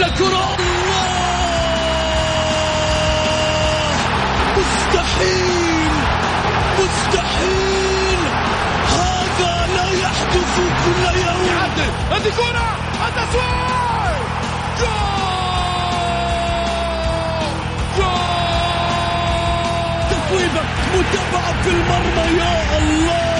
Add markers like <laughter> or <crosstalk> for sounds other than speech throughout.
يلعب لكرة مستحيل! مستحيل! هذا لا يحدث كل يوم. هذه كرة! التسويق جول! جول! تصويبة متابعة في المرمى يا الله!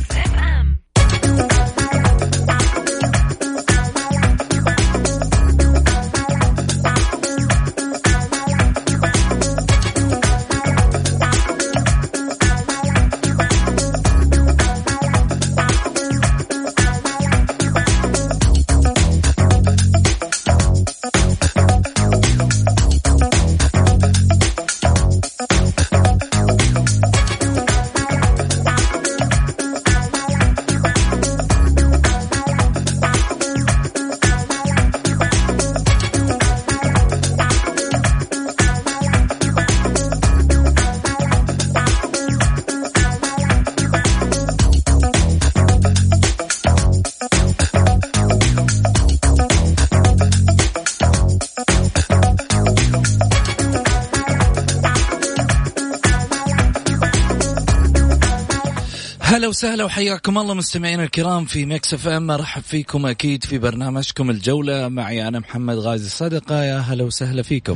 وسهلا وحياكم الله مستمعينا الكرام في ميكس اف ام. أرحب فيكم أكيد في برنامجكم الجولة. معي أنا محمد غازي الصدقة. يا هلا وسهلا فيكم.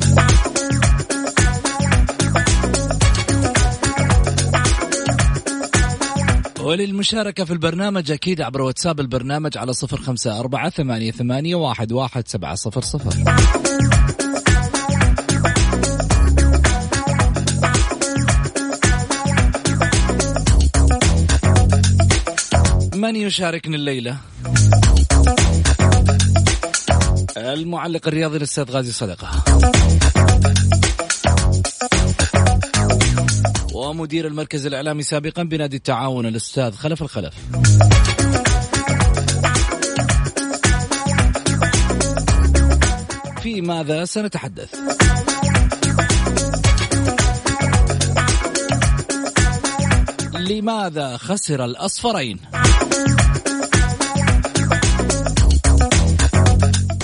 وللمشاركة في البرنامج أكيد عبر واتساب البرنامج على صفر خمسة أربعة ثمانية, ثمانية واحد, واحد سبعة صفر صفر. من يشاركني الليلة؟ المعلق الرياضي الأستاذ غازي صدقة. ومدير المركز الإعلامي سابقا بنادي التعاون الأستاذ خلف الخلف. في ماذا سنتحدث؟ لماذا خسر الأصفرين؟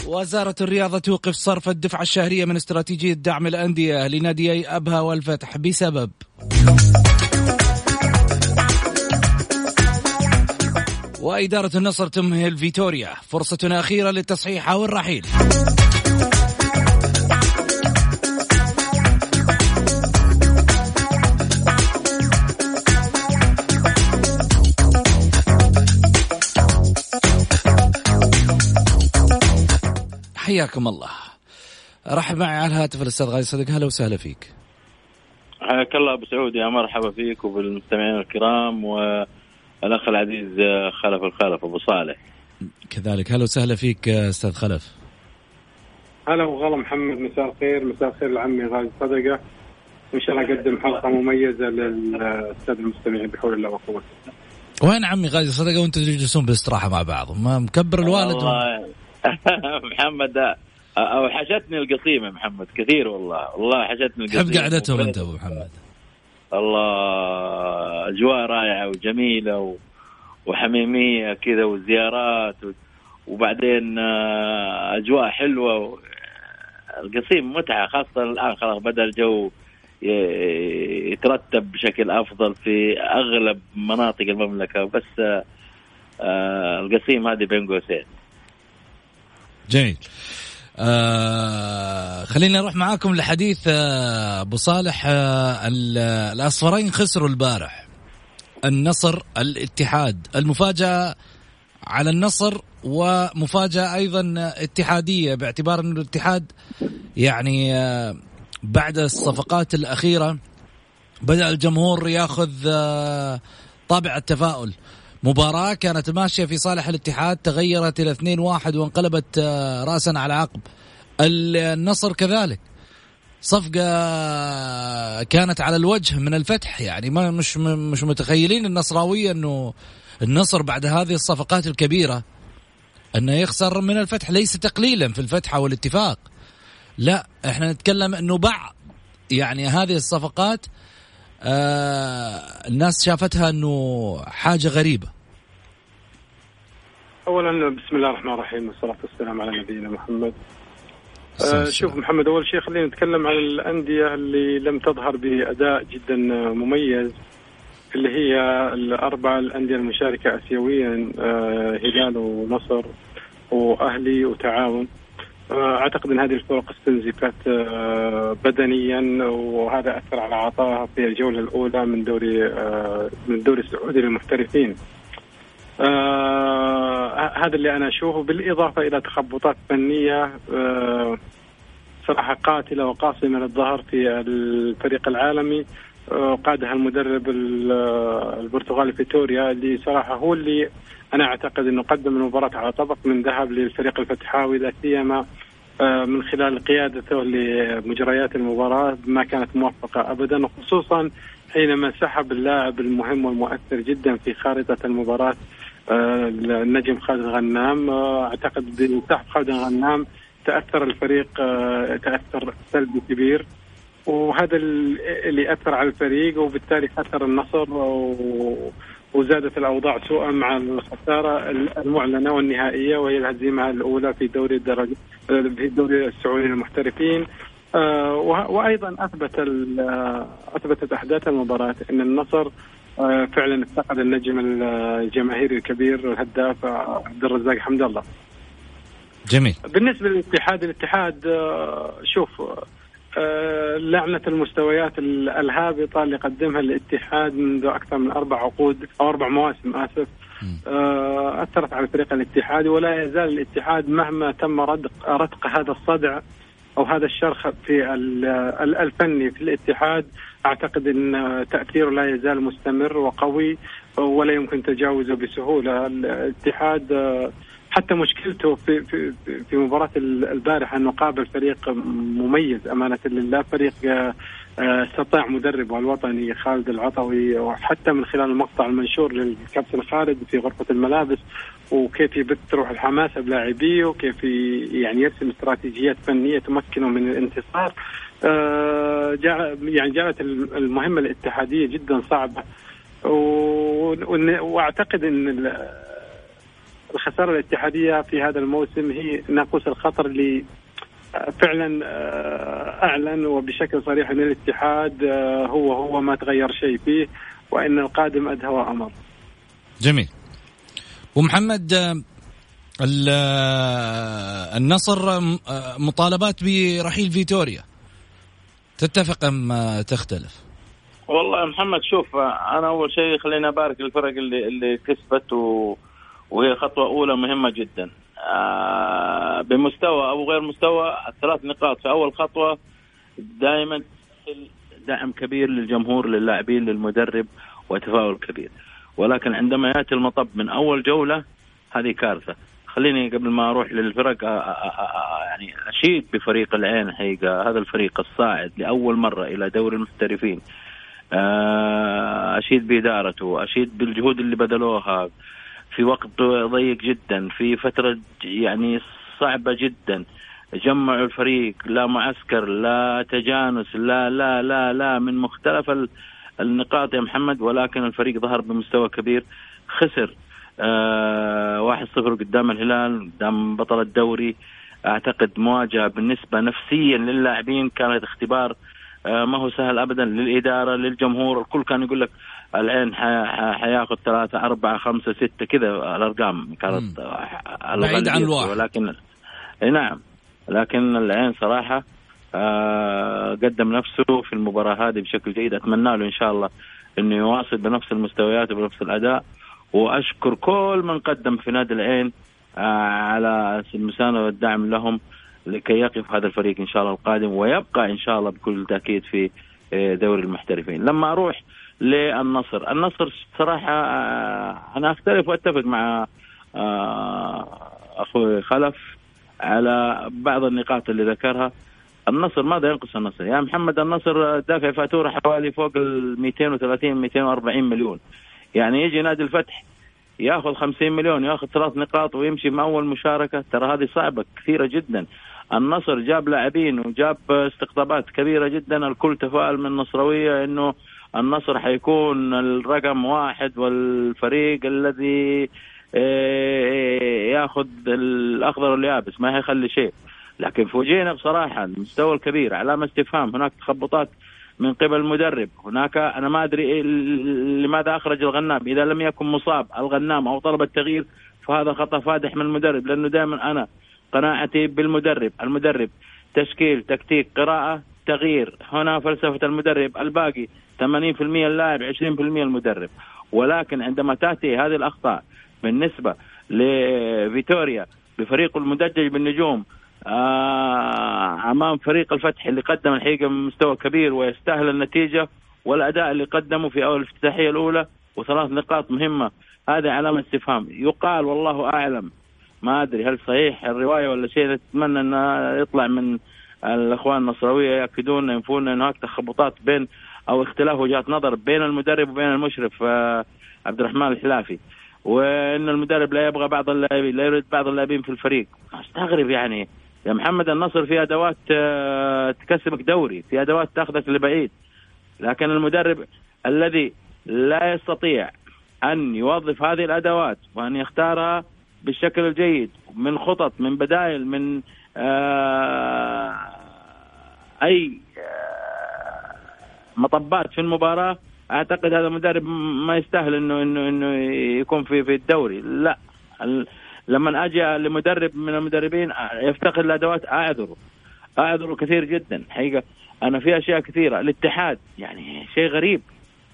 وزارة الرياضة توقف صرف الدفعة الشهرية من استراتيجية دعم الأندية لناديي أبها والفتح بسبب وإدارة النصر تمهل فيتوريا فرصة أخيرة للتصحيح أو الرحيل حياكم الله. رحب معي على الهاتف الأستاذ غازي صديق. هلا وسهلا فيك. حياك الله أبو سعود. يا مرحبا فيك وبالمستمعين الكرام والأخ العزيز خلف الخلف أبو صالح. كذلك. هلا وسهلا فيك أستاذ خلف. هلا وغلا محمد. مساء الخير. مساء الخير لعمي غازي صدقة. وان شاء الله أقدم حلقة مميزة للساده المستمعين بحول الله وقوته. وين عمي غازي صدقة؟ وأنتم تجلسون باستراحة مع بعض. ما مكبر الوالد؟ والله <laughs> محمد أوحشتني القصيمة محمد كثير والله والله حشتني القصيمة. تحب قعدتهم أنت أبو محمد. الله أجواء رائعة وجميلة و... وحميمية كذا وزيارات و... وبعدين آه، أجواء حلوة و... القصيم متعة خاصة الآن خلاص بدأ الجو يترتب بشكل أفضل في أغلب مناطق المملكة بس آه، آه، القصيم هذه بين قوسين. جميل. آه خليني أروح معاكم لحديث آه أبو صالح آه الأصفرين خسروا البارح. النصر الاتحاد. المفاجأة على النصر ومفاجأة أيضا اتحادية باعتبار إن الاتحاد يعني آه بعد الصفقات الأخيرة بدأ الجمهور ياخذ آه طابع التفاؤل. مباراة كانت ماشية في صالح الاتحاد تغيرت إلى 2-1 وانقلبت رأسا على عقب. النصر كذلك. صفقة كانت على الوجه من الفتح. يعني ما مش مش متخيلين النصراوية إنه النصر بعد هذه الصفقات الكبيرة إنه يخسر من الفتح. ليس تقليلا في الفتح أو الاتفاق. لا إحنا نتكلم إنه بعض يعني هذه الصفقات آه الناس شافتها إنه حاجة غريبة. اولا بسم الله الرحمن الرحيم والصلاة والسلام على نبينا محمد. آه شوف محمد أول شيء خلينا نتكلم عن الأندية اللي لم تظهر بأداء جدا مميز اللي هي الاربع الأندية المشاركة اسيويا آه هلال ونصر وأهلي وتعاون. آه أعتقد إن هذه الفرق استنزفت آه بدنيا وهذا أثر على عطائها في الجولة الأولى من دوري آه من الدوري السعودي للمحترفين. آه هذا اللي أنا أشوفه بالإضافة إلى تخبطات فنية آه صراحة قاتلة وقاصمة للظهر في الفريق العالمي آه قادها المدرب البرتغالي فيتوريا اللي صراحة هو اللي أنا أعتقد إنه قدم المباراة على طبق من ذهب للفريق الفتحاوي لا سيما من خلال قيادته لمجريات المباراة ما كانت موفقة ابدا وخصوصا حينما سحب اللاعب المهم والمؤثر جدا في خارطة المباراة النجم خالد غنام. أعتقد بسحب خالد غنام تأثر الفريق تأثر سلبي كبير. وهذا اللي اثر على الفريق وبالتالي خسر النصر وزادت الأوضاع سوءا مع الخسارة المعلنة والنهائية وهي الهزيمة الأولى في دوري الدرجه في الدوري السعودي للمحترفين وأيضا أثبت أثبتت أحداث المباراة إن النصر فعلا افتقد النجم الجماهيري الكبير الهداف عبد الرزاق حمد الله. جميل. بالنسبة للاتحاد الاتحاد شوف لعنة المستويات الهابطة اللي قدمها الاتحاد منذ أكثر من أربع عقود أو أربع مواسم آسف. أثرت على فريق الاتحاد ولا يزال الاتحاد مهما تم ردق رتق هذا الصدع أو هذا الشرخ في الفني في الاتحاد. أعتقد أن تأثيره لا يزال مستمر وقوي ولا يمكن تجاوزه بسهولة. الاتحاد حتى مشكلته في في في مباراة البارحة إنه قابل فريق مميز أمانة لله. فريق استطاع مدربه الوطني خالد العطوي وحتى من خلال المقطع المنشور للكابتن خالد في غرفة الملابس وكيف يبث روح الحماسه بلاعبيه وكيف يعني يرسم استراتيجيات فنية تمكنه من الانتصار. يعني جعلت المهمة الاتحادية جدا صعبة. وأعتقد إن الخسارة الاتحادية في هذا الموسم هي ناقوس الخطر اللي فعلا أعلن وبشكل صريح إن الاتحاد هو هو ما تغير شيء فيه وإن القادم أدهى وأمر. جميل. ومحمد النصر مطالبات برحيل فيتوريا تتفق أم تختلف؟ والله يا محمد شوف أنا أول شيء خليني أبارك للفرق اللي اللي كسبت و وهي خطوة أولى مهمة جدا. آه بمستوى أو غير مستوى الثلاث نقاط في أول خطوة دائما دعم كبير للجمهور للاعبين للمدرب وتفاؤل كبير. ولكن عندما يأتي المطب من أول جولة هذه كارثة. خليني قبل ما أروح للفرق آآ آآ يعني أشيد بفريق العين حقيقة هذا الفريق الصاعد لأول مرة إلى دوري المحترفين. أشيد بإدارته أشيد بالجهود اللي بذلوها. في وقت ضيق جدا في فترة يعني صعبة جدا. جمعوا الفريق لا معسكر لا تجانس لا لا لا لا من مختلف النقاط يا محمد ولكن الفريق ظهر بمستوى كبير. خسر آه واحد صفر قدام الهلال قدام بطل الدوري. أعتقد مواجهة بالنسبة نفسيا للاعبين كانت اختبار آه ما هو سهل ابدا للإدارة للجمهور. الكل كان يقول لك العين حياخذ ثلاثة أربعة خمسة ستة كذا الأرقام. كانت بعيد عن الواحد. ولكن نعم. لكن العين صراحة آه قدم نفسه في المباراة هذه بشكل جيد. أتمنى له إن شاء الله إنه يواصل بنفس المستويات وبنفس الأداء. وأشكر كل من قدم في نادي العين آه على المساندة والدعم لهم لكي يقف هذا الفريق إن شاء الله القادم ويبقى إن شاء الله بكل تأكيد في دوري المحترفين. لما أروح للنصر. النصر صراحة أنا أختلف وأتفق مع أخوي خلف على بعض النقاط اللي ذكرها. النصر ماذا ينقص النصر؟ يا محمد النصر دافع فاتورة حوالي فوق ال 230 240 مليون. يعني يجي نادي الفتح ياخذ 50 مليون ياخذ ثلاث نقاط ويمشي مع أول مشاركة. ترى هذه صعبة كثيرة جدا. النصر جاب لاعبين وجاب استقطابات كبيرة جدا. الكل تفائل من النصروية إنه النصر حيكون الرقم واحد والفريق الذي آه، ياخذ الأخضر واليابس ما هيخلي شيء. لكن فوجئنا بصراحة المستوى الكبير علامة استفهام هناك تخبطات من قبل المدرب هناك أنا ما أدري لماذا أخرج الغنام. إذا لم يكن مصاب الغنام أو طلب التغيير فهذا خطأ فادح من المدرب. لأنه دائما أنا قناعتي بالمدرب. المدرب تشكيل تكتيك قراءة تغيير هنا فلسفة المدرب الباقي 80% اللاعب 20% المدرب. ولكن عندما تأتي هذه الأخطاء بالنسبة لفيتوريا بفريقه المدجج بالنجوم آه أمام فريق الفتح اللي قدم الحقيقة مستوى كبير ويستاهل النتيجة والأداء اللي قدمه في أول الافتتاحية الأولى وثلاث نقاط مهمة. هذه علامة استفهام. يقال والله أعلم. ما أدري هل صحيح الرواية ولا شيء نتمنى انه يطلع من الأخوان النصراوية يأكدون ينفون انه هناك تخبطات بين أو اختلاف وجهات نظر بين المدرب وبين المشرف آه عبد الرحمن الحلافي. وإن المدرب لا يبغى بعض اللاعبين لا يريد بعض اللاعبين في الفريق. أستغرب يعني. يا محمد النصر في أدوات آه، تكسبك دوري في أدوات تأخذك لبعيد. لكن المدرب الذي لا يستطيع أن يوظف هذه الأدوات وأن يختارها بالشكل الجيد من خطط من بدائل من أي آه مطبات في المباراة أعتقد هذا المدرب ما يستاهل إنه إنه إنه يكون في في الدوري. لا لما أجي لمدرب من المدربين يفتقد الأدوات أعذره. أعذره كثير جدا. حقيقة أنا في أشياء كثيرة. الاتحاد يعني شيء غريب.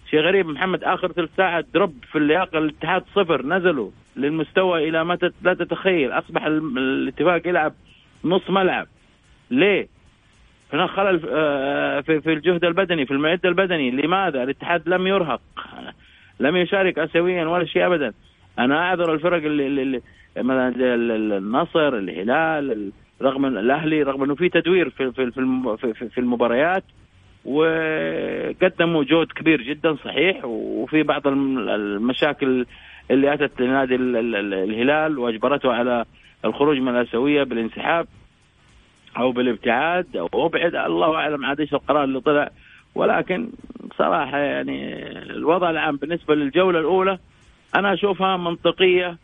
شيء غريب. محمد آخر ثلث ساعة دروب في اللياقة الاتحاد صفر نزلوا للمستوى إلى ما لا تتخيل. أصبح الاتفاق يلعب نص ملعب. ليه؟ هناك خلل آه، في في الجهد البدني في المعد البدني. لماذا؟ الاتحاد لم يرهق. لم يشارك اسيويا ولا شيء ابدا. أنا أعذر الفرق اللي, اللي مثلا النصر الهلال رغم الأهلي رغم إنه في تدوير في في, في المباريات. وقدموا جهد كبير جدا صحيح. وفي بعض المشاكل اللي أتت لنادي الهلال. وأجبرته على الخروج من الاسيويه بالانسحاب أو بالابتعاد أو أبعد. الله أعلم عاد إيش القرار اللي طلع. ولكن صراحة يعني الوضع العام بالنسبة للجولة الأولى أنا أشوفها منطقية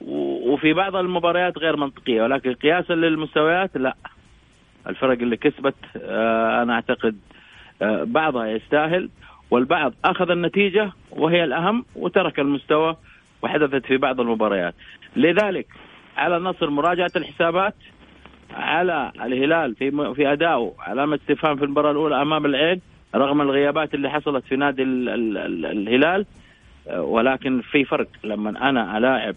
وفي بعض المباريات غير منطقية. ولكن قياسا للمستويات لا. الفرق اللي كسبت آه، أنا أعتقد آه، بعضها يستاهل. والبعض أخذ النتيجة وهي الأهم وترك المستوى وحدثت في بعض المباريات. لذلك على النصر مراجعة الحسابات على الهلال في في ادائه علامه استفهام في المباراة الأولى أمام العين رغم الغيابات اللي حصلت في نادي ال ال ال الهلال. آه، ولكن في فرق لما أنا ألاعب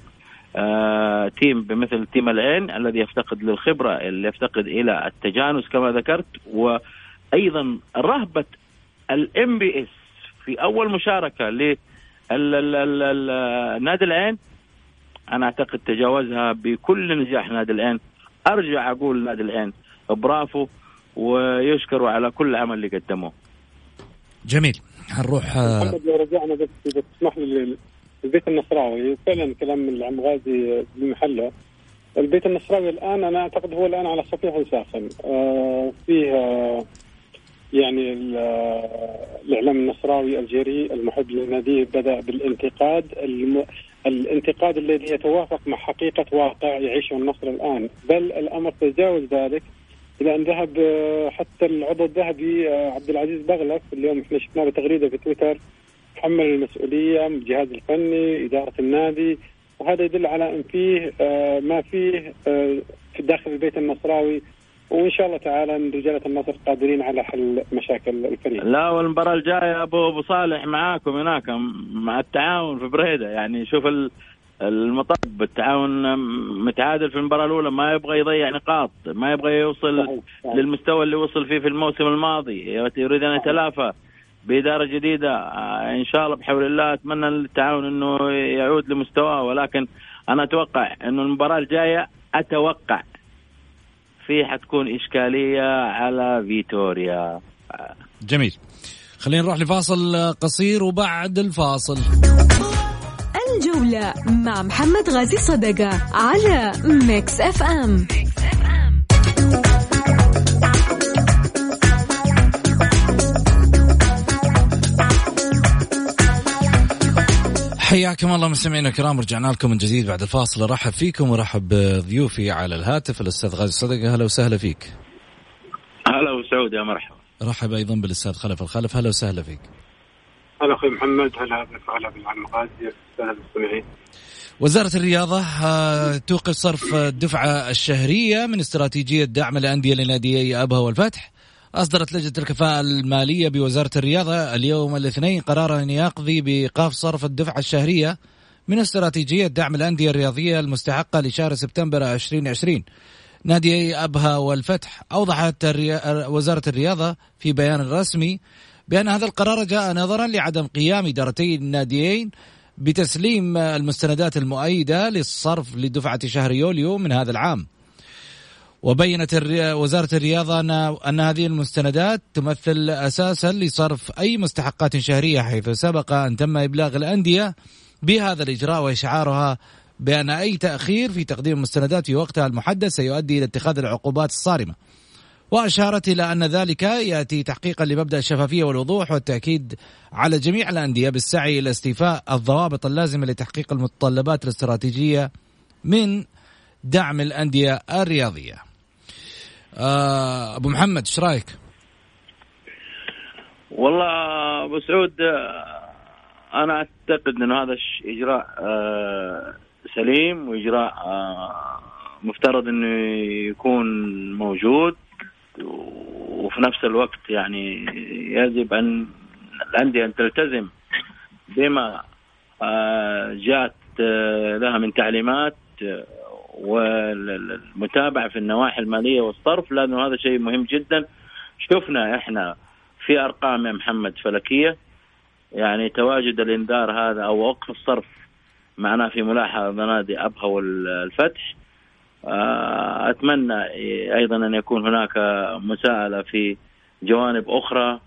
آه team بمثل team العين الذي يفتقد للخبرة اللي يفتقد إلى التجانس كما ذكرت وأيضا رهبة ال MBS في أول مشاركة لنادي العين. أنا أعتقد تجاوزها بكل نجاح نادي العين. أرجع أقول نادي العين برافو ويشكروا على كل عمل اللي قدموه. جميل. حنروح آه، محمد لو رجعنا بس إذا تسمح لي البيت النصراوي. فعلا كلام العم غازي بمحله. البيت النصراوي الآن أنا أعتقد هو الآن على صفيح ساخن آه فيه آه يعني الإعلام النصراوي الجريء المحب لناديه بدأ بالانتقاد. الم... الانتقاد الذي يتوافق مع حقيقة واقع يعيشه النصر الآن. بل الأمر تجاوز ذلك إلى أن ذهب آه، حتى العضو الذهبي آه، عبد العزيز بغلف اليوم إحنا شفناه بتغريدة في تويتر تحمل المسؤولية من الجهاز الفني إدارة النادي وهذا يدل على أن فيه آه، ما فيه في داخل البيت النصراوي وإن شاء الله تعالى إن رجالة النصر قادرين على حل مشاكل الفريق. لا والمباراة الجاية ابو أبو صالح معاكم هناك مع التعاون في بريدة يعني شوف المطب التعاون متعادل في المباراة الأولى ما يبغى يضيع نقاط ما يبغى يوصل صحيح. صحيح. للمستوى اللي وصل فيه في الموسم الماضي يريد أن يتلافى بإدارة جديدة آه، إن شاء الله بحول الله أتمنى التعاون إنه يعود لمستواه ولكن أنا أتوقع إنه المباراة الجاية أتوقع في حتكون إشكالية على فيتوريا. جميل. خلينا نروح لفاصل قصير وبعد الفاصل. الجولة مع محمد غازي صدقة على ميكس اف ام حياكم الله مستمعينا الكرام رجعنا لكم من جديد بعد الفاصل. أرحب فيكم وارحب بضيوفي على الهاتف الأستاذ غازي صدقه أهلا وسهلا فيك. هلا وسهلا يا مرحبا. رحب أيضا بالأستاذ خلف الخلف. أهلا وسهلا فيك. هلا أخوي محمد هلا بك هلا بالعم غازي الساده المستمعين. وزارة الرياضة آه، توقف صرف الدفعة الشهرية من استراتيجية دعم الأندية لناديي أبها والفتح. أصدرت لجنة الكفاءة المالية بوزارة الرياضة اليوم الاثنين قرارا يقضي بإيقاف صرف الدفعة الشهرية من استراتيجية دعم الأندية الرياضية المستحقة لشهر سبتمبر 2020 نادي أبها والفتح أوضحت وزارة الرياضة في بيان رسمي بأن هذا القرار جاء نظرا لعدم قيام إدارتي الناديين بتسليم المستندات المؤيدة للصرف لدفعة شهر يوليو من هذا العام. وبينت وزارة الرياضة أن, هذه المستندات تمثل أساسا لصرف أي مستحقات شهرية حيث سبق أن تم إبلاغ الأندية بهذا الإجراء وإشعارها بأن أي تأخير في تقديم المستندات في وقتها المحدد سيؤدي إلى اتخاذ العقوبات الصارمة. وأشارت إلى أن ذلك يأتي تحقيقا لمبدأ الشفافية والوضوح والتأكيد على جميع الأندية بالسعي إلى استيفاء الضوابط اللازمة لتحقيق المتطلبات الاستراتيجية من دعم الأندية الرياضية. آه أبو محمد إيش رأيك؟ والله أبو سعود آه، أنا أعتقد أنه هذا إجراء آه، سليم وإجراء آه، مفترض أنه يكون موجود وفي نفس الوقت يعني يجب أن الأندية أن تلتزم بما جاءت لها من تعليمات والمتابعة في النواحي المالية والصرف لأنه هذا شيء مهم جدا. شفنا إحنا في أرقام يا محمد فلكية يعني تواجد الإنذار هذا أو وقف الصرف معناه في ملاحظة نادي ابها والفتح. آه، أتمنى أيضا أن يكون هناك مساءلة في جوانب أخرى.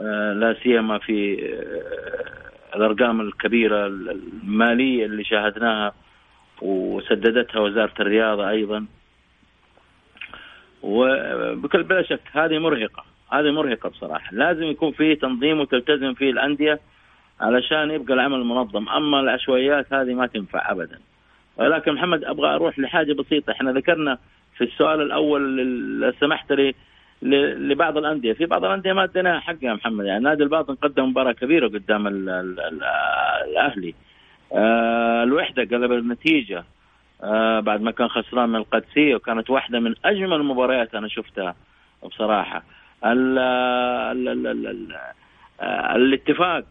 آه، لا سيما في آه، الأرقام الكبيرة المالية اللي شاهدناها وسددتها وزارة الرياضة أيضا. وبكل بلا شك هذه مرهقة. هذه مرهقة بصراحة. لازم يكون في تنظيم وتلتزم فيه الأندية علشان يبقى العمل منظم. أما العشوائيات هذه ما تنفع ابدا. ولكن محمد أبغى أروح لحاجة بسيطة. إحنا ذكرنا في السؤال الأول سمحت لي لبعض الأندية. في بعض الأندية ما اديناها حقها محمد. يعني نادي الباطن قدم مباراة كبيرة قدام ال ال ال الأهلي. الوحدة قلب النتيجة. آه بعد ما كان خسران من القادسيه وكانت واحدة من أجمل المباريات أنا شفتها بصراحة. آه الاتفاق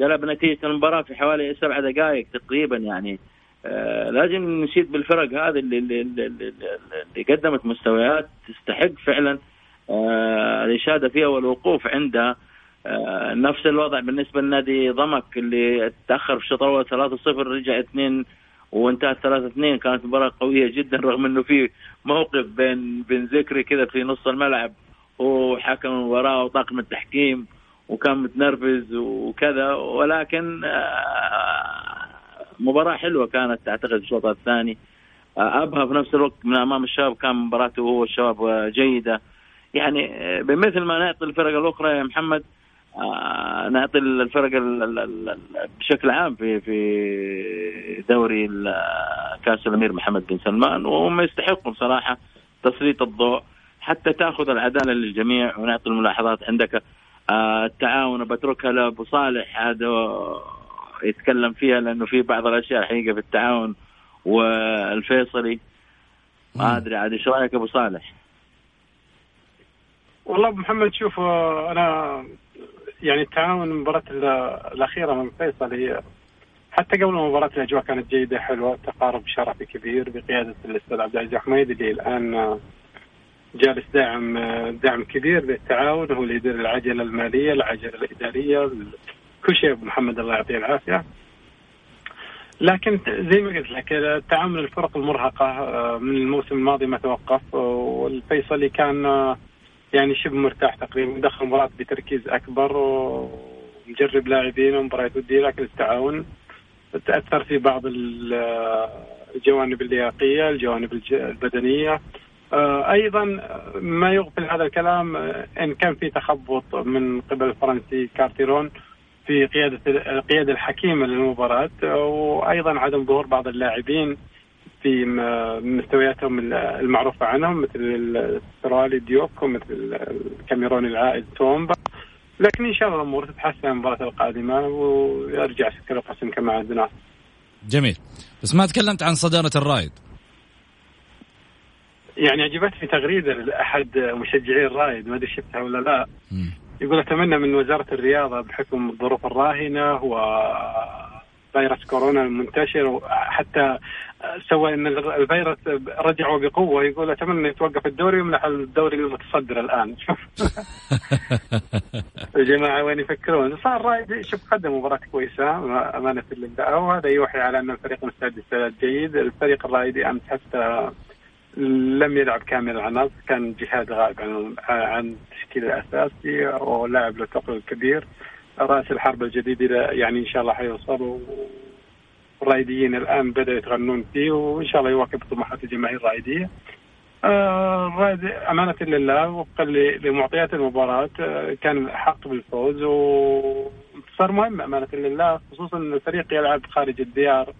قلب نتيجة المباراة في حوالي سبع دقائق تقريبا يعني. آه، لازم نشيد بالفرق هذه اللي, اللي, اللي, اللي قدمت مستويات تستحق فعلا آه، الإشادة فيها والوقوف عندها. آه، نفس الوضع بالنسبة لنادي ضمك اللي تأخر في الشوط الأول 3-0 رجع 2 وانتهت 3 2 كانت مباراة قوية جدا رغم إنه في موقف بين بن ذكري كذا في نص الملعب. هو حكم المباراه وطاقم التحكيم وكان متنرفز وكذا. ولكن مباراة حلوة كانت أعتقد الشوط الثاني. آه، أبها في نفس الوقت من أمام الشباب كان مباراته هو الشباب آه، جيدة. يعني آه، بمثل ما نعطي الفرق الأخرى يا محمد نعطي الفرق بشكل عام في في دوري كأس الأمير محمد بن سلمان وهم يستحقوا بصراحة تسليط الضوء حتى تأخذ العدالة للجميع ونعطي الملاحظات عندك. التعاون بتركها لأبو صالح هذا يتكلم فيها لأنه في بعض الأشياء الحقيقة في التعاون والفيصلي. ما أدري عاد إيش رأيك أبو صالح؟ والله أبو محمد شوف أنا يعني التعاون المباراة الأخيرة من فيصل هي حتى قبل المباراة الأجواء كانت جيدة حلوة تقارب شرفي كبير بقيادة الأستاذ عبد العزيز حميد اللي الآن جالس داعم دعم كبير للتعاون. هو اللي يدير العجلة المالية العجلة الإدارية كل شيء ابو محمد الله يعطيه العافية. لكن زي ما قلت لك تعامل الفرق المرهقة آه، من الموسم الماضي ما توقف والفيصلي كان آه، يعني شبه مرتاح تقريبا دخل مباراة بتركيز أكبر ومجرب لاعبين ومباريات وديه لكن التعاون تأثر في بعض الجوانب اللياقية، الجوانب البدنية. آه، أيضا ما يغفل هذا الكلام إن كان في تخبط من قبل الفرنسي كارتيرون في قيادة القياده الحكيمة للمباراة وأيضا عدم ظهور بعض اللاعبين في مستوياتهم المعروفة عنهم مثل الاسترالي ديوك ومثل الكاميروني العائد تومبا. لكن إن شاء الله الأمور تتحسن المباراة القادمة ويرجع سكر القسم كما عندنا. جميل. بس ما تكلمت عن صدارة الرايد يعني عجبتني تغريدة لأحد مشجعي الرايد ما أدري شفتها ولا لا. م. يقول أتمنى من وزارة الرياضة بحكم الظروف الراهنة و فيروس كورونا المنتشر وحتى سوى إن الفيروس رجعوا بقوة يقول أتمنى يتوقف الدوري ويمنح الدوري المتصدر الآن. <laughs> شوف. <laughs> يا جماعة وين يفكرون؟ صار رايد شوف قدم مباراة كويسة أمانة لله وهذا يوحي على أن الفريق مستعد استعداد جيد الفريق الرايدي أمس حتى لم يلعب كامل العناصر كان جهاد غائب عن عن التشكيل الأساسي ولاعب له ثقل كبير رأس الحرب الجديد يعني إن شاء الله حيوصل الرايديين الآن بدأوا يتغنون فيه وإن شاء الله يواكب طموحات الجماهير الرايدية. الرايد آه أمانة لله وفقا لمعطيات المباراة آه كان حق بالفوز وانتصار مهم أمانة لله خصوصا إن الفريق يلعب خارج الديار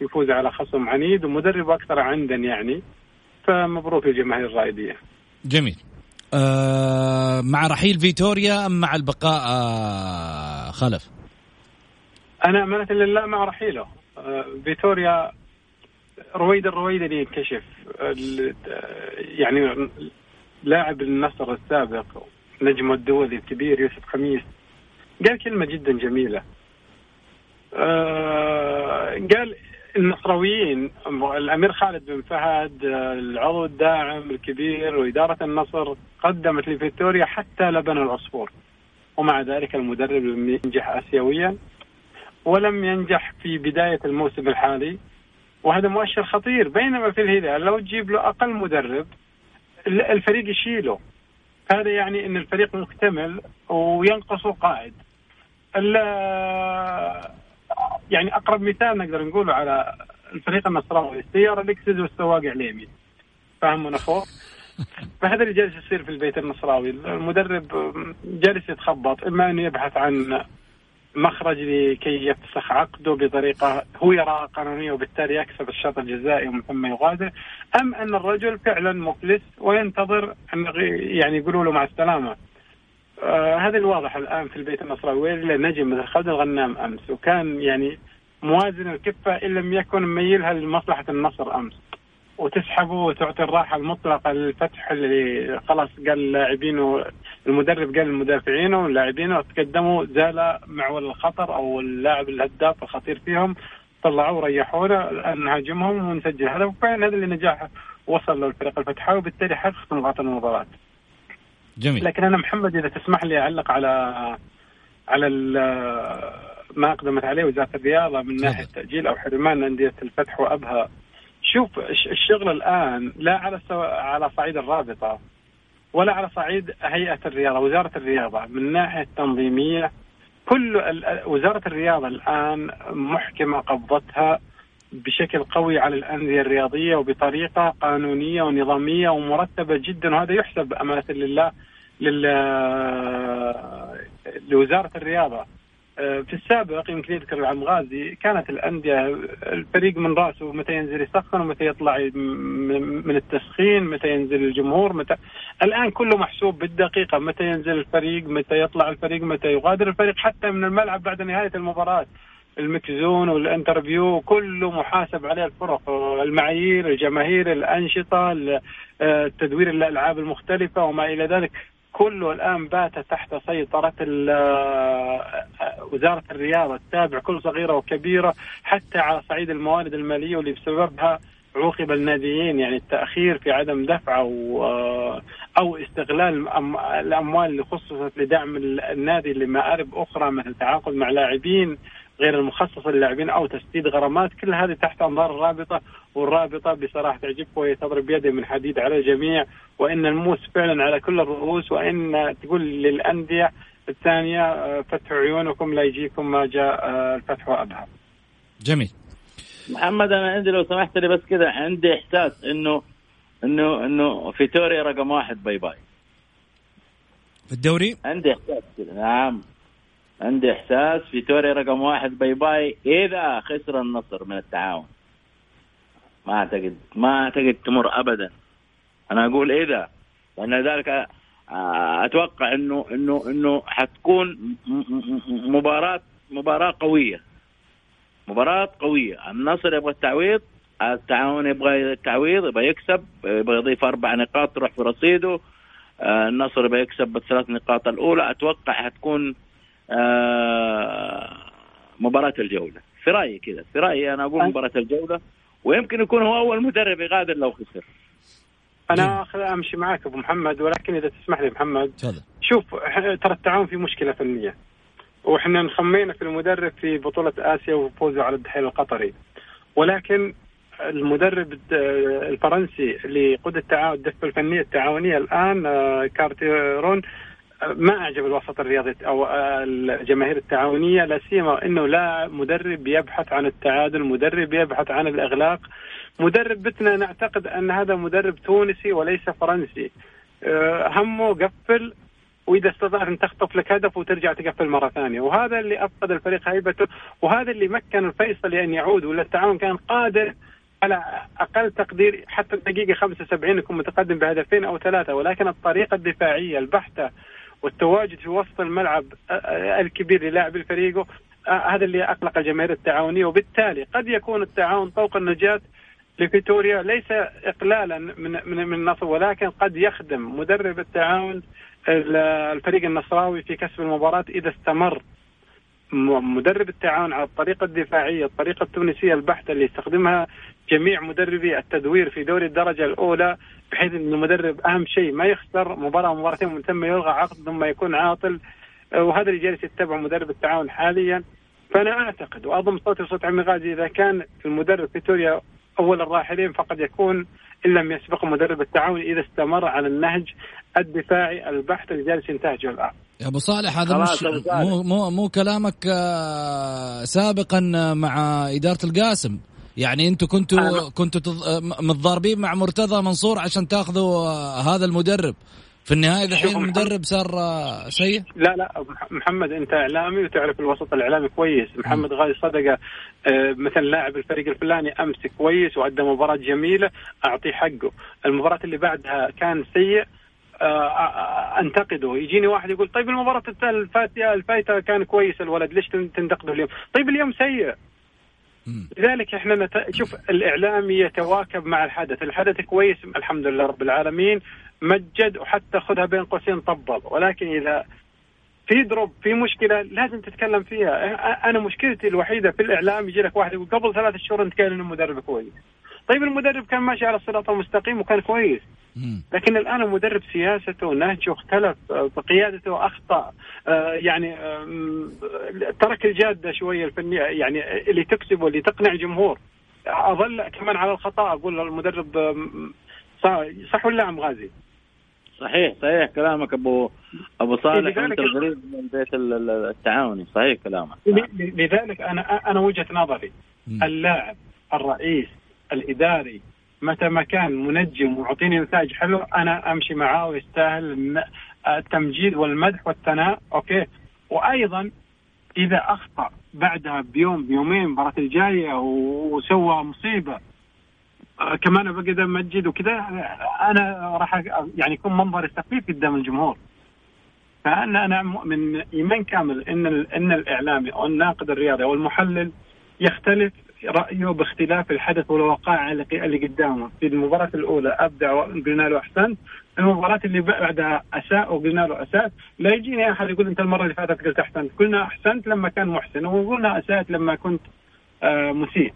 يفوز على خصم عنيد ومدرب أكثر عندا يعني فمبروك للجماهير الرائديه. جميل. آه مع رحيل فيتوريا أم مع البقاء آه خلف؟ أنا أمانة لله مع رحيله. فيتوريا رويد الرويد اللي ينكشف يعني لاعب النصر السابق نجم الدولي الكبير يوسف خميس قال كلمة جدا جميلة. آه قال النصراويين الأمير خالد بن فهد العضو الداعم الكبير وإدارة النصر قدمت لفيكتوريا حتى لبن العصفور ومع ذلك المدرب لم ينجح اسيويا ولم ينجح في بداية الموسم الحالي وهذا مؤشر خطير. بينما في الهلال لو تجيب له أقل مدرب الفريق يشيله. هذا يعني إن الفريق مكتمل وينقصه قائد. يعني أقرب مثال نقدر نقوله على الفريق النصراوي السياره لكسس والسواق عليمي. فاهم أخوك؟ <laughs> فهذا اللي جالس يصير في البيت النصراوي. المدرب جالس يتخبط إما انه يبحث عن مخرج لكي يفسخ عقده بطريقة هو يراها قانونية وبالتالي يكسب الشرط الجزائي ومن ثم يغادر. أم أن الرجل فعلا مفلس وينتظر أن يعني يقولوا له مع السلامة. آه هذا الواضح الآن في البيت النصراوي نجم مثل خالد الغنام أمس وكان يعني موازن الكفة إن لم يكن مميلها لمصلحة النصر أمس. وتسحبه وتعطي الراحة المطلقة للفتح اللي خلاص قال اللاعبين المدرب قال المدافعين واللاعبين وتقدموا زال معول الخطر أو اللاعب الهداف الخطير فيهم طلعوه وريحونا الان نهاجمهم ونسجل هدف وفعلا هذا اللي نجاح وصل له الفريق الفتحاوي وبالتالي حقق نقاط المباراة. جميل لكن أنا محمد إذا تسمح لي أعلق على على ما أقدمت عليه وزارة الرياضة من ناحية تاجيل أو حرمان أندية الفتح وأبها شوف الشغل الآن لا على سو... على صعيد الرابطة ولا على صعيد هيئة الرياضة وزارة الرياضة. من ناحية تنظيمية كل وزارة الرياضة الآن محكمة قبضتها بشكل قوي على الأندية الرياضية وبطريقة قانونية ونظامية ومرتبة جدا. وهذا يحسب أمانة لله لل لوزارة الرياضة. في السابق يمكن يذكر العم غازي كانت الأندية الفريق من رأسه متى ينزل يسخن ومتى يطلع من التسخين متى ينزل الجمهور متى الآن كله محسوب بالدقيقة متى ينزل الفريق متى يطلع الفريق متى يغادر الفريق حتى من الملعب بعد نهاية المباراة. المكزون والانترفيو كله محاسب عليه الفرق المعايير الجماهير الأنشطة آه، تدوير الألعاب المختلفة وما إلى ذلك. كله الآن بات تحت سيطرة آه، وزارة الرياضة تتابع كل صغيرة وكبيرة حتى على صعيد الموارد المالية واللي بسببها عوقب الناديين. يعني التأخير في عدم دفع أو آه، أو استغلال الأموال اللي خصصت لدعم النادي لمآرب أخرى مثل تعاقد مع لاعبين غير المخصصة للاعبين أو تسديد غرامات كل هذه تحت أنظار الرابطه والرابطة بصراحة تعجبك وهي تضرب بيد من حديد على الجميع وإن الموس فعلا على كل الرؤوس وإن تقول للأندية الثانية آه، فتحوا عيونكم لا يجيكم ما جاء آه، الفتح وابهى. جميل. محمد أنا عندي لو سمحت لي بس كذا عندي إحساس إنه إنه إنه فيتوريا رقم واحد bye bye. في الدوري؟ عندي إحساس كذا نعم. عندي إحساس فيتوريا رقم واحد bye bye إذا خسر النصر من التعاون. ما اعتقد ما أعتقد تمر ابدا. أنا أقول اذا لأن ذلك آه، أتوقع انه انه إنه حتكون مباراه مباراة قوية. مباراة قوية. النصر يبغى التعويض التعاون يبغى التعويض يبغى يكسب يبغى يضيف أربع نقاط تروح في رصيده. آه، النصر يبغى يكسب بالثلاث نقاط الأولى. أتوقع حتكون آه، مباراة الجولة. في رأيي كذا. في رأيي أنا أقول مباراة الجولة. ويمكن يكون هو أول مدرب يغادر لو خسر. أنا أخذ أمشي معك أبو محمد ولكن إذا تسمح لي محمد تفضل. شوف ترى التعاون في مشكلة فنية. وإحنا انخمينا في المدرب في بطولة آسيا وفوزه على الدحيل القطري. ولكن المدرب الفرنسي اللي قود التعاون الدفة الفنية التعاونية الآن آه، كارتيرون ما أعجب الوسط الرياضي أو الجماهير التعاونية لا سيما إنه لا مدرب يبحث عن التعادل، مدرب يبحث عن الإغلاق، مدرب بتنا نعتقد أن هذا مدرب تونسي وليس فرنسي. آه، همه قفل وإذا استطعت أن تخطف لك هدف وترجع تقفل مرة ثانية. وهذا اللي أفقد الفريق هيبته وهذا اللي مكن الفيصل ان يعود ولا التعاون كان قادر على أقل تقدير حتى الدقيقه 75 يكون متقدم بهدفين أو ثلاثة. ولكن الطريقة الدفاعية البحتة والتواجد في وسط الملعب الكبير للاعب فريقه هذا اللي أقلق الجماهير التعاونية. وبالتالي قد يكون التعاون طوق النجاة لفيتوريا ليس اقلالا من من من النصر ولكن قد يخدم مدرب التعاون ال- الفريق النصراوي في كسب المباراة إذا استمر مدرب التعاون على الطريقة الدفاعية، الطريقة التونسية البحتة اللي يستخدمها جميع مدربي التدوير في دوري الدرجة الأولى. بحيث إن المدرب أهم شيء ما يخسر مباراة مباراتين من ثم يلغى عقد ثم يكون عاطل آه، وهذا اللي جالس يتبعه مدرب التعاون حاليا فأنا أعتقد وأضم صوتي وصوت عمي غازي إذا كان المدرب فيتوريا أول الراحلين فقد يكون إن لم يسبقه مدرب التعاون إذا استمر على النهج الدفاعي البحت اللي جالس ينتهجه الآن. يا أبو صالح هذا مش. مو مو مو كلامك آه، سابقا مع إدارة القاسم يعني أنتم كنتوا كنتوا تض- متضاربين مع مرتضى منصور عشان تاخذوا هذا المدرب في النهاية الحين. المدرب صار سيء لا لا محمد انت إعلامي وتعرف الوسط الإعلامي كويس، محمد غالي صدقة آه، مثلا لاعب الفريق الفلاني أمس كويس وأدى مباراة جميلة أعطيه حقه، المباراة اللي بعدها كان سيء آه، آه، أنتقده، يجيني واحد يقول طيب المباراة الفاتيه الفايتة كان كويس الولد ليش تن- تنتقده اليوم؟ طيب اليوم سيء. لذلك إحنا نت... شوف الاعلامي يتواكب مع الحدث، الحدث كويس الحمد لله رب العالمين. مجد وحتى خذها بين قوسين طبل، ولكن إذا في دروب في مشكلة لازم تتكلم فيها، أنا مشكلتي الوحيدة في الإعلام يجي لك واحد يقول قبل ثلاث شهور أنت كان المدرب كويس. طيب المدرب كان ماشي على الصراط المستقيم وكان كويس،. لكن الآن المدرب سياسته ونهجه اختلف آه، قيادته أخطأ آه، يعني ترك الجادة شوية الفنية يعني اللي تكسب واللي تقنع جمهور أظل كمان على الخطأ أقول المدرب صح- ولا عم غازي؟ صحيح صحيح كلامك أبو أبو صالح لذلك- وانت الغريب من البيت ال- التعاوني صحيح كلامك لذلك أنا أنا وجهة نظري. اللاعب الرئيس الإداري متى ما كان منجم ويعطيني نتائج حلوة أنا أمشي معاه ويستاهل التمجيد والمدح والثناء. أوكي؟ وأيضا إذا أخطأ بعدها بيوم بيومين المباراه الجاية وسوى مصيبة آه، كمان بقدر أمجد وكذا أنا راح يعني يكون منظري سخيف قدام الجمهور. فأنا أنا مؤمن إيمان كامل إن إن الإعلامي أو الناقد الرياضي أو المحلل يختلف رأيه باختلاف الحدث والوقائع اللي قدامه، في المباراة الأولى أبدع وقلنا له احسنت، المباراة اللي بعدها أساء وقلنا له أساء، لا يجيني أحد يقول أنت المرة اللي فاتت قلت أحسنت، قلنا أحسنت لما كان محسن. وقلنا اسات لما كنت آه مسيء.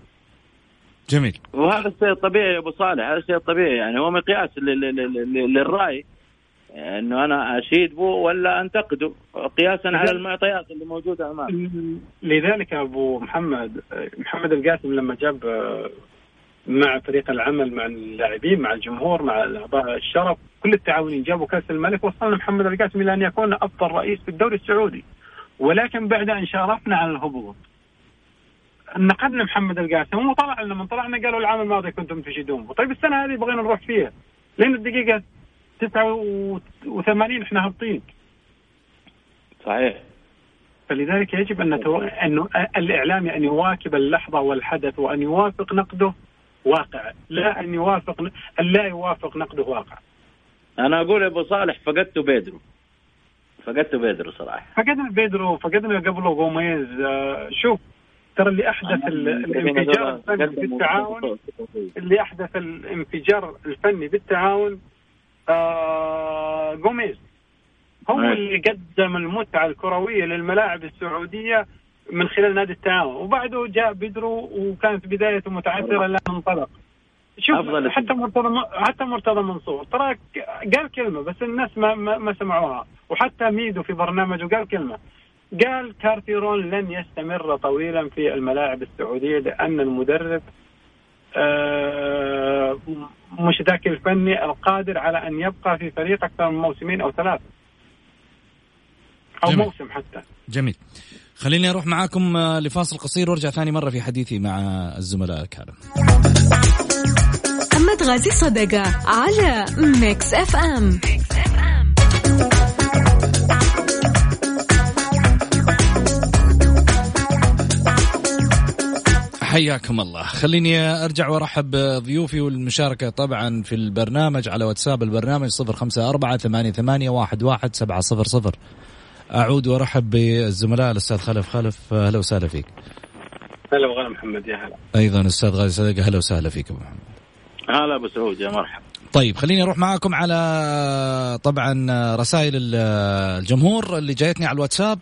جميل. وهذا الشيء الطبيعي يا أبو صالح. هذا الشيء الطبيعي يعني هو مقياس لل- لل- لل- للرأي. إنه أنا أشيد به ولا انتقده قياسا على المعطيات اللي موجودة امامي لذلك أبو محمد محمد القاسم لما جاب آه، مع فريق العمل مع اللاعبين مع الجمهور مع اعضاء الشرف كل التعاونين جابوا كأس الملك وصلنا محمد القاسم إلى أن يكون أفضل رئيس في الدوري السعودي. ولكن بعد أن شارفنا على الهبوط نقدنا محمد القاسم وطلع لما طلعنا قالوا العام الماضي كنتم تجدون طيب السنة هذه بغينا نروح فيها. لين الدقيقة 89 إحنا هابطين. صحيح. فلذلك يجب أن نتو... انه الاعلامي ان يواكب اللحظة والحدث وأن يوافق نقده واقع. لا أن يوافق أن لا يوافق نقده واقع. أنا أقول أبو صالح فقدت بيدرو. فقدت بيدرو صراحة. فقدنا بيدرو فقدنا قبله غوميز. آه، شوف ترى اللي أحدث الانفجار الفني بالتعاون اللي أحدث الانفجار الفني بالتعاون آه غوميز هو مم. اللي قدم المتعة الكروية للملاعب السعودية من خلال نادي التعاون وبعده جاء بدرو وكانت بدايته متعثرة لا انطلق. شوف أفضل حتى مرتضى حتى مرتضى منصور ترى قال كلمة بس الناس ما ما, ما سمعوها. وحتى ميدو في برنامجه قال كلمة. قال كارتيرون لن يستمر طويلا في الملاعب السعودية لأن المدرب آه، مش ذاك الفني القادر على أن يبقى في فريق أكثر من موسمين أو ثلاث أو جميل. موسم حتى. جميل. خليني أروح معاكم آه، لفاصل قصير وارجع ثاني مرة في حديثي مع الزملاء الكرام محمد غازي صدقة على ميكس اف ام, ميكس حياكم الله. خليني أرجع وأرحب بضيوفي والمشاركة طبعا في البرنامج على واتساب البرنامج صفر خمسة أربعة ثمانية, ثمانية واحد, واحد سبعة صفر صفر. أعود وأرحب بالزملاء الأستاذ خلف خلف. أهلا وسهلا فيك. هلا وغلا محمد يا هلا. أيضا أستاذ غازي صدقة أهلا وسهلا فيك أبو محمد. هلا أبو سعود يا مرحبا. طيب خليني أروح معاكم على طبعا رسائل الجمهور اللي جايتني على الواتساب.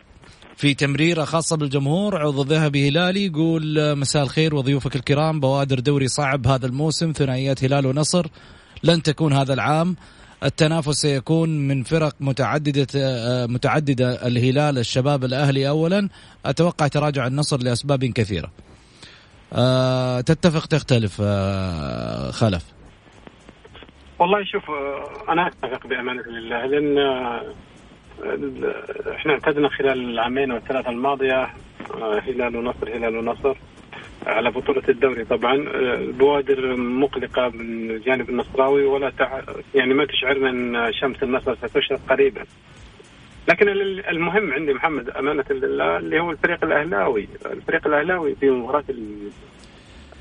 في تمريرة خاصة بالجمهور عضو ذهبي هلالي يقول مساء الخير وضيوفك الكرام بوادر دوري صعب هذا الموسم ثنائيات هلال ونصر لن تكون هذا العام. التنافس سيكون من فرق متعددة متعددة الهلال الشباب الأهلي أولا. أتوقع تراجع النصر لأسباب كثيرة. أه تتفق تختلف أه خلف والله شوف آه، أنا أتفق بأمانة الله لأن إحنا اعتدنا خلال العامين والثلاثة الماضية آه، هلال ونصر هلال ونصر على بطولة الدوري طبعا. آه، البوادر مقلقة من الجانب النصراوي ولا تع... يعني ما تشعرنا ان شمس النصر ستشرق قريبا. لكن المهم عندي محمد أمانة لله اللي هو الفريق الأهلاوي. الفريق الأهلاوي في مباراة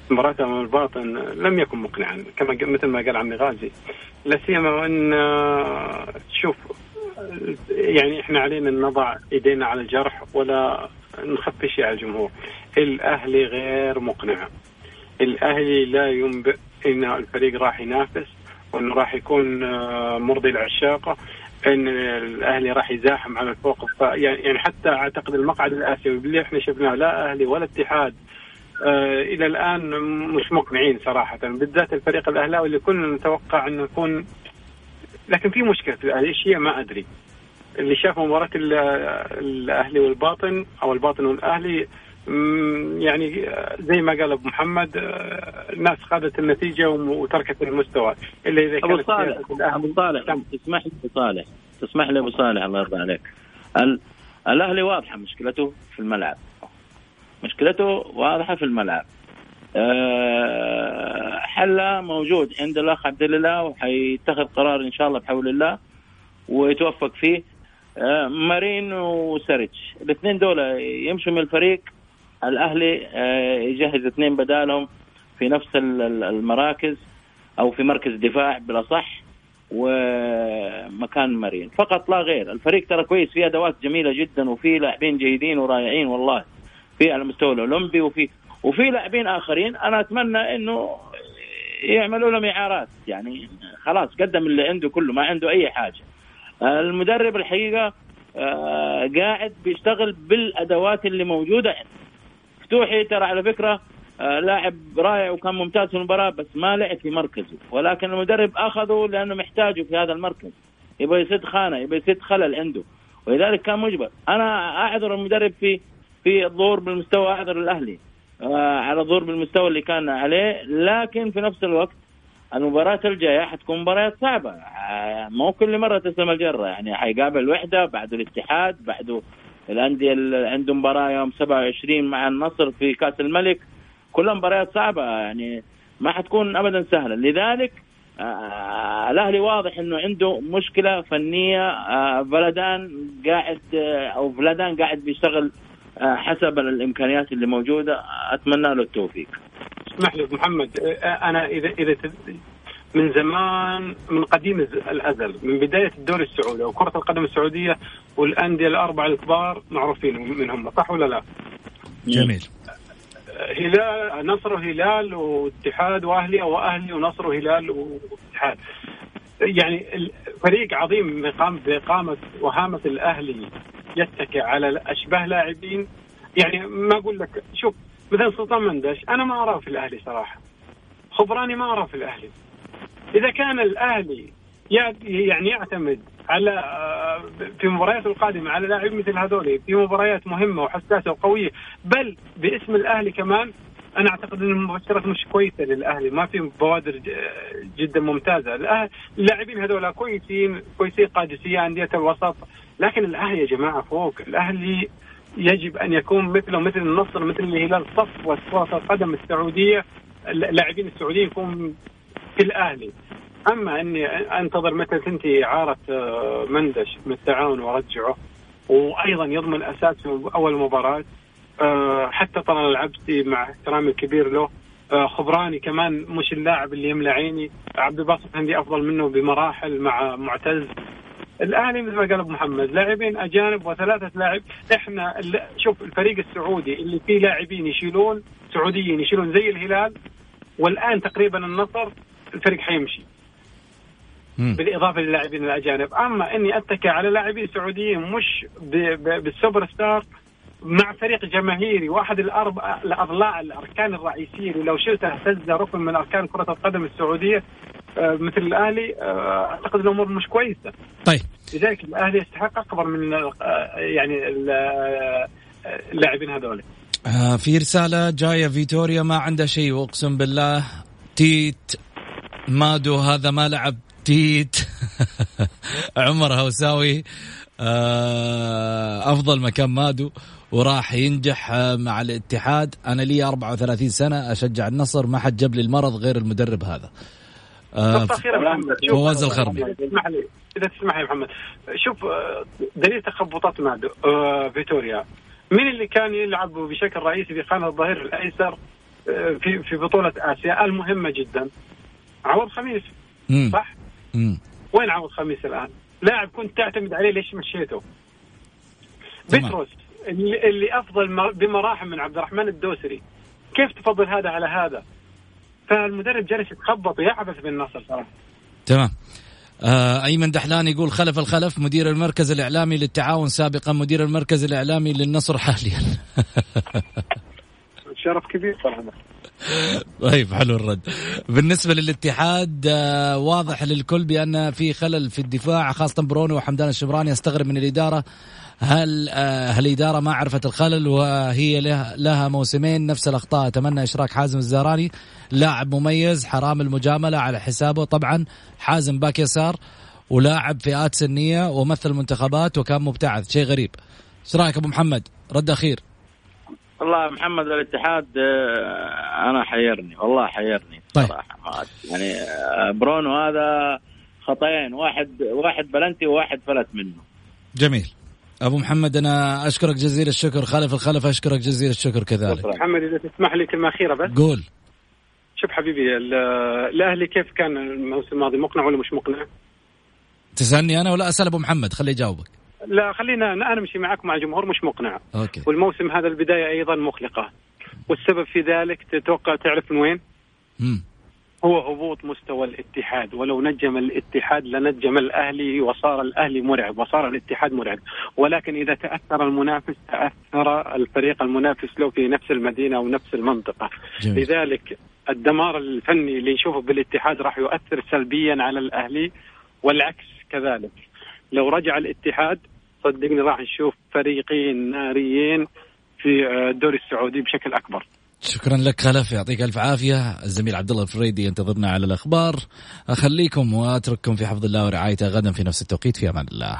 مباراة أمام الباطن لم يكن مقنعا كما مثل ما قال عمي غازي. لا سيما وان آه، شوف يعني إحنا علينا أن نضع إيدينا على الجرح ولا نخفي شيء على الجمهور. الأهلي غير مقنع. الأهلي لا ينبئ إن الفريق راح ينافس وانه راح يكون آه، مرضي العشاق إن الأهلي راح يزاحم على الفوق يعني حتى أعتقد المقعد الآسيوي اللي إحنا شفناه لا أهلي ولا اتحاد آه إلى الآن مش مقنعين صراحة. بالذات الفريق الأهلاوي اللي كنا نتوقع أنه يكون لكن في مشكلة. في الاهلي إيش هي ما أدري. اللي شاف مباراة الأهلي والباطن أو الباطن والأهلي يعني زي ما قال أبو محمد الناس خذت النتيجة وتركت المستوى. إلا إذا أبو صالح أبو صالح تسمح لي أبو صالح. تسمح لي أبو صالح الله يرضى عليك. الأهلي واضحة مشكلته في الملعب. مشكلته واضحة في الملعب. حلها موجود عند الأخ عبد الله وحيتخذ قرار إن شاء الله بحول الله ويتوفق فيه. أه مارين وسرج الاثنين دول يمشوا من الفريق. الأهلي أه يجهز اثنين بدالهم في نفس المراكز أو في مركز دفاع بالاصح ومكان مارين. فقط لا غير. الفريق ترى كويس فيه أدوات جميلة جدا وفيه لاعبين جيدين ورائعين والله في على المستوى الأولمبي وفي وفي لاعبين آخرين أنا أتمنى إنه يعملوا لهم إعارات. يعني خلاص قدم اللي عنده كله ما عنده أي حاجة. المدرب الحقيقة آه، قاعد بيشتغل بالأدوات اللي موجودة عنده. فتوحي ترى على فكرة آه، لاعب رائع وكان ممتاز في المباراة بس ما لعب في مركزه. ولكن المدرب أخذه لأنه محتاجه في هذا المركز. يبغى يسد خانة يبغى يسد خلل عنده. ولذلك كان مجبر. أنا أعذر المدرب في في الظهور بالمستوى أعذر الأهلي. على الظهور بالمستوى اللي كان عليه لكن في نفس الوقت المباراة الجاية حتكون مباريات صعبة. آه، مو كل مرة تسلم الجرة يعني حيقابل الوحدة بعده الاتحاد بعده الأندية اللي عندهم مباراة يوم 27 مع النصر في كأس الملك. كلها مباريات صعبة يعني ما حتكون أبدا سهلة. لذلك آه الأهلي واضح إنه عنده مشكلة فنية. آه فلدان قاعد آه أو فلدان قاعد بيشتغل آه حسب الإمكانيات اللي موجودة أتمنى له التوفيق. اسمح لي أبو محمد آه، أنا اذا إذا من زمان من قديم الأزل من بداية الدوري السعودي وكره القدم السعودية والأندية الأربعة الكبار معروفين منهم صح ولا لا؟ جميل هلال نصر وهلال واتحاد وأهلي أو أهلي ونصر وهلال واتحاد يعني الفريق عظيم بقام- بقامه وهامة الأهلي يتكئ على اشباه لاعبين. يعني ما أقول لك شوف مثلا سلطان مندش أنا ما أراه في الأهلي صراحة. خبراني ما أراه في الأهلي. إذا كان الأهلي يع- يعني يعتمد على آه، في مبارياته القادمة على لاعبين مثل هذول في مباريات مهمة وحساسة وقوية بل باسم الأهلي كمان أنا أعتقد إن المبشرات مش كويسة للأهلي. ما في بوادر جدا ممتازة. اللاعبين هذول كويسين كويسين قادسية أندية الوسط. لكن الاهلي يا جماعة فوق الاهلي يجب أن يكون مثله مثل النصر مثل الهلال. صفوه كره القدم السعودية اللاعبين السعوديين يكون في الأهلي. أما أني أنتظر متى تنتهي إعارة آه، مندش من التعاون وأرجعه. وأيضا يضمن أساس في أول مباراة آه، حتى طلال العبسي مع احترامي الكبير له. آه، خبراني كمان مش اللاعب اللي يملى عيني. عبد الباسط عندي أفضل منه بمراحل مع معتز. الأهلي مثل ما قال أبو محمد لاعبين أجانب وثلاثة لاعب. إحنا شوف الفريق السعودي اللي فيه لاعبين يشيلون سعوديين يشيلون زي الهلال والآن تقريبا النصر الفريق حيمشي. مم. بالإضافة للاعبين الأجانب، أما إني أتكي على لاعبين سعوديين مش بالسوبر ستار مع فريق جماهيري واحد الاربع الأضلاع الأركان الرئيسية اللي لو شلته اهتز ركن من أركان كرة القدم السعودية آه، مثل الأهلي آه، أعتقد الأمور مش كويسة، طيب. لذلك الأهلي يستحق أكبر من آه، يعني ال- اللاعبين هذول. آه في رسالة جاية فيتوريا ما عنده شيء واقسم بالله. تيت مادو هذا ما لعب. تيت. <laughs> عمر هوساوي. أفضل مكان مادو وراح ينجح آه، مع الاتحاد أنا لي 34 سنة أشجع النصر ما حد جاب لي المرض غير المدرب هذا آه نقطة أخيرة محمد شوف- فواز الخرمي. إذا تسمح لي إذا تسمح لي يا محمد شوف آه، دليل تخبطات مادو آه، فيتوريا مين اللي كان يلعب بشكل رئيسي في خانة الظهير الأيسر آه، في في بطولة آسيا المهمة جدا عوض خميس. صح؟ مم. وين عوض خميس الآن؟ لاعب كنت تعتمد عليه ليش مشيته؟ بتروس اللي, م- بمراحل من عبد الرحمن الدوسري. كيف تفضل هذا على هذا؟ فالمدرب جالس يتخبط ويعبث بالنصر. صراحة تمام. آه أيمن دحلان يقول خلف الخلف مدير المركز الإعلامي للتعاون سابقا مدير المركز الإعلامي للنصر حاليا. <laughs> شرف كبير صراحة. طيب حلو الرد. بالنسبة للاتحاد آه واضح للكل بأن في خلل في الدفاع خاصة برونو وحمدان الشبراني استغرب من الإدارة. هل آه هل الإدارة ما عرفت الخلل وهي لها, لها موسمين؟ نفس الأخطاء. أتمنى إشراك حازم الزهراني لاعب مميز حرام المجاملة على حسابه. طبعا حازم باك يسار ولاعب فئات سنية ومثل منتخبات وكان مبتعث. شيء غريب. إيش رأيك أبو محمد؟ رد أخير. والله محمد الاتحاد آه، أنا حيرني والله حيرني طيب. صراحة. ما يعني آه، برونو هذا خطأين واحد واحد بلنتي وواحد فلت منه. جميل. أبو محمد أنا أشكرك جزيل الشكر خالف الخلف أشكرك جزيل الشكر كذلك. محمد إذا تسمح لي كلمة أخيرة بس. قول. شوف حبيبي ال- الأهلي كيف كان الموسم الماضي مقنع ولا مش مقنع؟ تسألني أنا ولا أسأل أبو محمد خليه يجاوبك. لا خلينا أنا أمشي معك مع الجمهور مش مقنع. أوكي. والموسم هذا البداية أيضا مقلقة. والسبب في ذلك تتوقع تعرف من وين؟ امم هو هبوط مستوى الاتحاد. ولو نجم الاتحاد لنجم الأهلي وصار الأهلي مرعب وصار الاتحاد مرعب. ولكن إذا تأثر المنافس تأثر الفريق المنافس له في نفس المدينة ونفس المنطقة. جميل. لذلك الدمار الفني اللي نشوفه بالاتحاد راح يؤثر سلبيا على الأهلي والعكس كذلك. لو رجع الاتحاد صدقني راح نشوف فريقين ناريين في الدوري السعودي بشكل أكبر. شكرا لك خلف يعطيك ألف عافية. الزميل عبد الله الفريدي ينتظرنا على الأخبار. أخليكم وأترككم في حفظ الله ورعايته. غدا في نفس التوقيت في أمان الله.